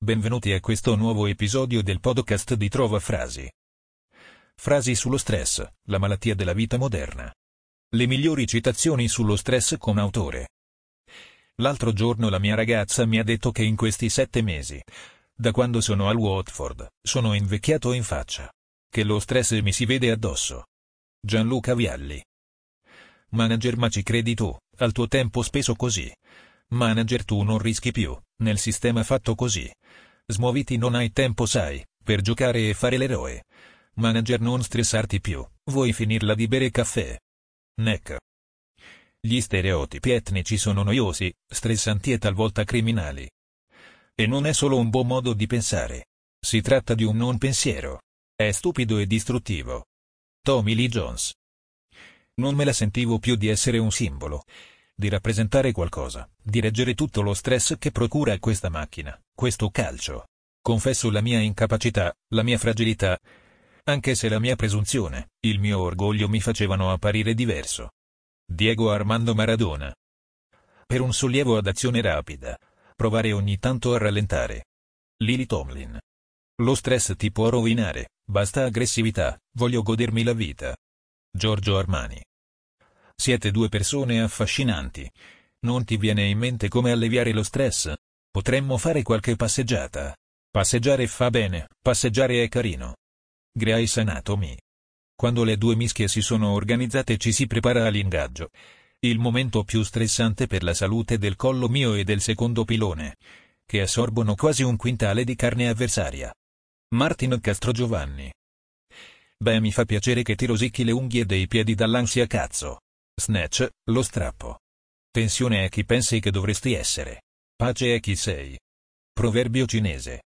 Benvenuti a questo nuovo episodio del podcast di Trova Frasi. Frasi sullo stress, la malattia della vita moderna. Le migliori citazioni sullo stress con autore. L'altro giorno la mia ragazza mi ha detto che in questi sette mesi, da quando sono al Watford, sono invecchiato in faccia. Che lo stress mi si vede addosso. Gianluca Vialli. Manager ma ci credi tu, al tuo tempo speso così. Manager tu non rischi più, nel sistema fatto così. Smuoviti non hai tempo sai, per giocare e fare l'eroe. Manager non stressarti più, vuoi finirla di bere caffè. Neck. Gli stereotipi etnici sono noiosi, stressanti e talvolta criminali. E non è solo un buon modo di pensare. Si tratta di un non pensiero. È stupido e distruttivo. Tommy Lee Jones. Non me la sentivo più di essere un simbolo di rappresentare qualcosa, di reggere tutto lo stress che procura questa macchina, questo calcio. Confesso la mia incapacità, la mia fragilità, anche se la mia presunzione, il mio orgoglio mi facevano apparire diverso. Diego Armando Maradona. Per un sollievo ad azione rapida, provare ogni tanto a rallentare. Lily Tomlin. Lo stress ti può rovinare, basta aggressività, voglio godermi la vita. Giorgio Armani. Siete due persone affascinanti. Non ti viene in mente come alleviare lo stress? Potremmo fare qualche passeggiata. Passeggiare fa bene, passeggiare è carino. Grey's Anatomy. Quando le due mischie si sono organizzate ci si prepara all'ingaggio. Il momento più stressante per la salute del collo mio e del secondo pilone, che assorbono quasi un quintale di carne avversaria. Martin Castrogiovanni. Beh mi fa piacere che ti rosicchi le unghie dei piedi dall'ansia cazzo. Snatch, lo strappo. Tensione è chi pensi che dovresti essere. Pace è chi sei. Proverbio cinese.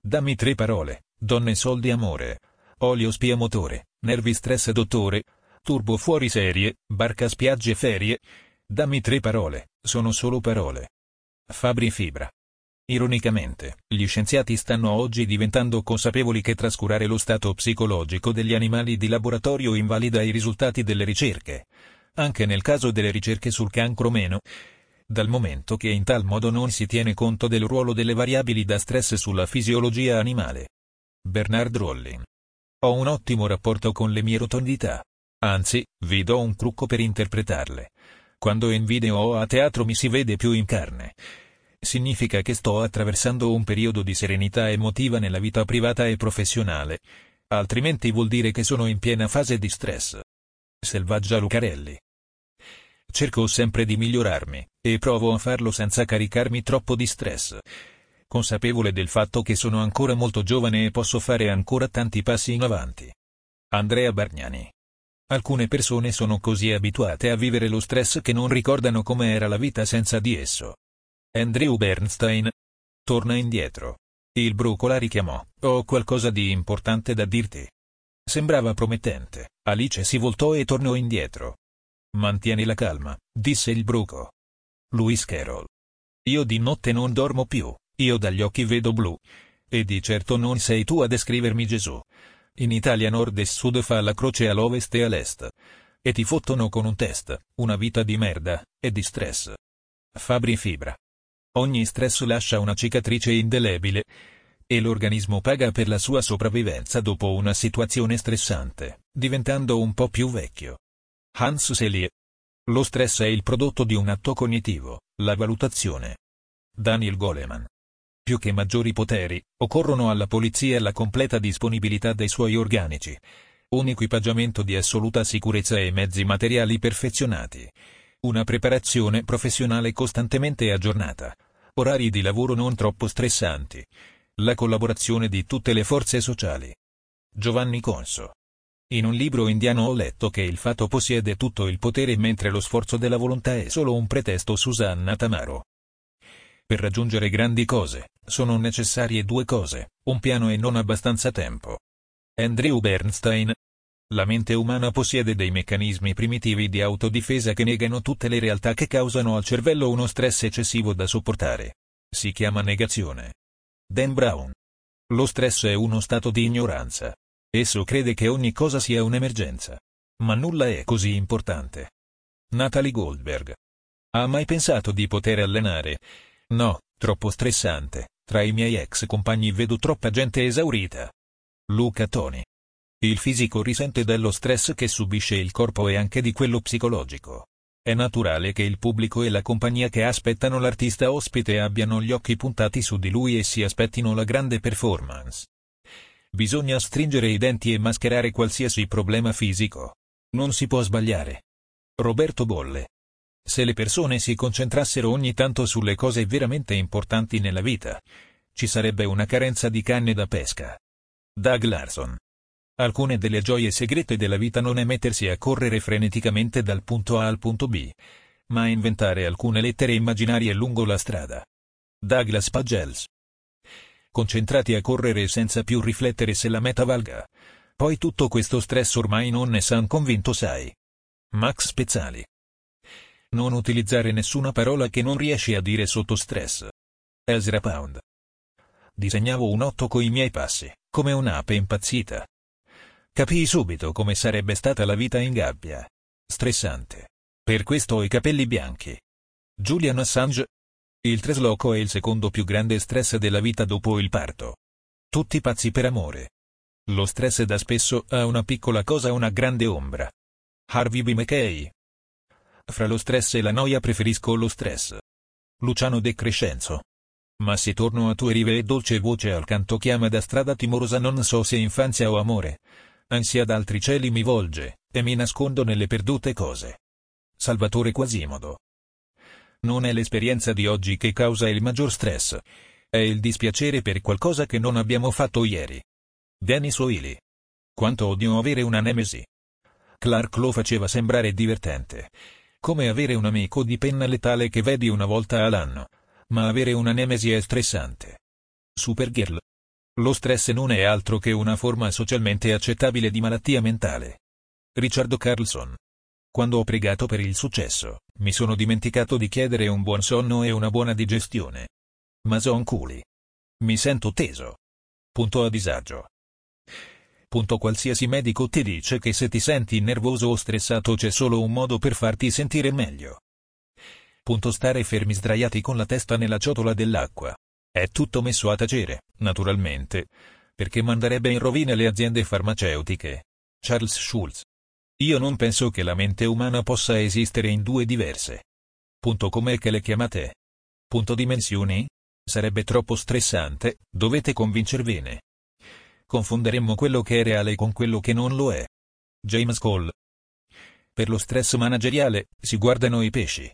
Dammi tre parole, donne soldi amore. Olio spia motore, nervi stress dottore. Turbo fuori serie, barca spiagge ferie. Dammi tre parole, sono solo parole. Fabri Fibra. Ironicamente, gli scienziati stanno oggi diventando consapevoli che trascurare lo stato psicologico degli animali di laboratorio invalida i risultati delle ricerche anche nel caso delle ricerche sul cancro meno, dal momento che in tal modo non si tiene conto del ruolo delle variabili da stress sulla fisiologia animale. Bernard Rollin. Ho un ottimo rapporto con le mie rotondità. Anzi, vi do un trucco per interpretarle. Quando in video o a teatro mi si vede più in carne. Significa che sto attraversando un periodo di serenità emotiva nella vita privata e professionale. Altrimenti vuol dire che sono in piena fase di stress. Selvaggia Lucarelli. Cerco sempre di migliorarmi, e provo a farlo senza caricarmi troppo di stress. Consapevole del fatto che sono ancora molto giovane e posso fare ancora tanti passi in avanti. Andrea Bargnani. Alcune persone sono così abituate a vivere lo stress che non ricordano come era la vita senza di esso. Andrew Bernstein. Torna indietro. Il bruco la richiamò. Ho qualcosa di importante da dirti. Sembrava promettente. Alice si voltò e tornò indietro. Mantieni la calma, disse il bruco. Louis Carroll. Io di notte non dormo più, io dagli occhi vedo blu. E di certo non sei tu a descrivermi Gesù. In Italia nord e sud fa la croce all'ovest e all'est. E ti fottono con un test, una vita di merda, e di stress. Fabri Fibra. Ogni stress lascia una cicatrice indelebile. E l'organismo paga per la sua sopravvivenza dopo una situazione stressante, diventando un po' più vecchio. Hans Selye. Lo stress è il prodotto di un atto cognitivo, la valutazione. Daniel Goleman. Più che maggiori poteri, occorrono alla polizia la completa disponibilità dei suoi organici, un equipaggiamento di assoluta sicurezza e mezzi materiali perfezionati, una preparazione professionale costantemente aggiornata, orari di lavoro non troppo stressanti, la collaborazione di tutte le forze sociali. Giovanni Conso. In un libro indiano ho letto che il fatto possiede tutto il potere mentre lo sforzo della volontà è solo un pretesto Susanna Tamaro. Per raggiungere grandi cose, sono necessarie due cose, un piano e non abbastanza tempo. Andrew Bernstein. La mente umana possiede dei meccanismi primitivi di autodifesa che negano tutte le realtà che causano al cervello uno stress eccessivo da sopportare. Si chiama negazione. Dan Brown. Lo stress è uno stato di ignoranza. Esso crede che ogni cosa sia un'emergenza. Ma nulla è così importante. Natalie Goldberg. Ha mai pensato di poter allenare? No, troppo stressante. Tra i miei ex compagni vedo troppa gente esaurita. Luca Toni. Il fisico risente dello stress che subisce il corpo e anche di quello psicologico. È naturale che il pubblico e la compagnia che aspettano l'artista ospite abbiano gli occhi puntati su di lui e si aspettino la grande performance. Bisogna stringere i denti e mascherare qualsiasi problema fisico. Non si può sbagliare. Roberto Bolle. Se le persone si concentrassero ogni tanto sulle cose veramente importanti nella vita, ci sarebbe una carenza di canne da pesca. Doug Larson. Alcune delle gioie segrete della vita non è mettersi a correre freneticamente dal punto A al punto B, ma inventare alcune lettere immaginarie lungo la strada. Douglas Pagels. Concentrati a correre senza più riflettere se la meta valga. Poi tutto questo stress ormai non ne san convinto sai. Max Spezzali. Non utilizzare nessuna parola che non riesci a dire sotto stress. Ezra Pound. Disegnavo un otto coi miei passi, come un'ape impazzita. Capii subito come sarebbe stata la vita in gabbia. Stressante. Per questo ho i capelli bianchi. Julian Assange. Il trasloco è il secondo più grande stress della vita dopo il parto. Tutti pazzi per amore. Lo stress da spesso a una piccola cosa una grande ombra. Harvey B. McKay. Fra lo stress e la noia preferisco lo stress. Luciano De Crescenzo. Ma se torno a tue rive e dolce voce al canto chiama da strada timorosa non so se infanzia o amore ansia d'altri cieli mi volge, e mi nascondo nelle perdute cose. Salvatore Quasimodo. Non è l'esperienza di oggi che causa il maggior stress. È il dispiacere per qualcosa che non abbiamo fatto ieri. Dennis O'Illy. Quanto odio avere una nemesi. Clark lo faceva sembrare divertente. Come avere un amico di penna letale che vedi una volta all'anno. Ma avere una nemesi è stressante. Supergirl. Lo stress non è altro che una forma socialmente accettabile di malattia mentale. Riccardo Carlson. Quando ho pregato per il successo, mi sono dimenticato di chiedere un buon sonno e una buona digestione. Mason Cooley. Mi sento teso. Punto a disagio. Punto qualsiasi medico ti dice che se ti senti nervoso o stressato c'è solo un modo per farti sentire meglio. Punto stare fermi sdraiati con la testa nella ciotola dell'acqua. È tutto messo a tacere, naturalmente, perché manderebbe in rovina le aziende farmaceutiche. Charles Schulz. Io non penso che la mente umana possa esistere in due diverse. Punto com'è che le chiamate? Punto dimensioni? Sarebbe troppo stressante, dovete convincervene. Confonderemmo quello che è reale con quello che non lo è. James Cole. Per lo stress manageriale, si guardano i pesci.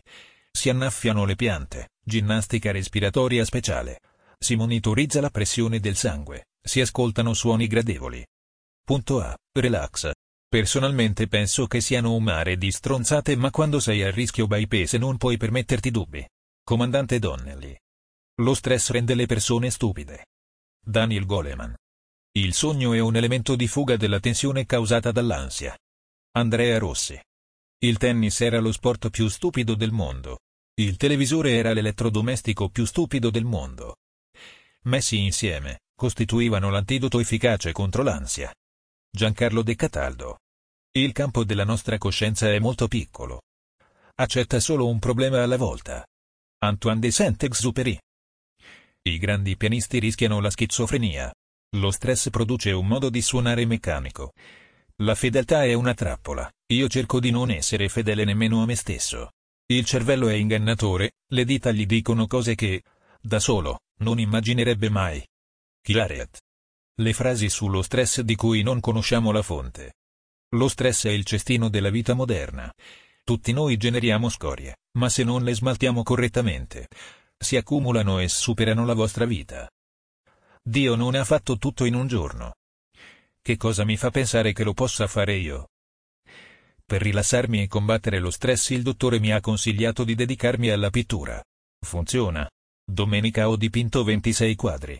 Si annaffiano le piante, ginnastica respiratoria speciale si monitorizza la pressione del sangue, si ascoltano suoni gradevoli. Punto A. Relax. Personalmente penso che siano un mare di stronzate ma quando sei a rischio bypass non puoi permetterti dubbi. Comandante Donnelly. Lo stress rende le persone stupide. Daniel Goleman. Il sogno è un elemento di fuga della tensione causata dall'ansia. Andrea Rossi. Il tennis era lo sport più stupido del mondo. Il televisore era l'elettrodomestico più stupido del mondo messi insieme, costituivano l'antidoto efficace contro l'ansia. Giancarlo De Cataldo. Il campo della nostra coscienza è molto piccolo. Accetta solo un problema alla volta. Antoine de Saint-Exupéry. I grandi pianisti rischiano la schizofrenia. Lo stress produce un modo di suonare meccanico. La fedeltà è una trappola, io cerco di non essere fedele nemmeno a me stesso. Il cervello è ingannatore, le dita gli dicono cose che, da solo, non immaginerebbe mai. Kilaret. Le frasi sullo stress di cui non conosciamo la fonte. Lo stress è il cestino della vita moderna. Tutti noi generiamo scorie, ma se non le smaltiamo correttamente, si accumulano e superano la vostra vita. Dio non ha fatto tutto in un giorno. Che cosa mi fa pensare che lo possa fare io? Per rilassarmi e combattere lo stress il dottore mi ha consigliato di dedicarmi alla pittura. Funziona. Domenica ho dipinto 26 quadri.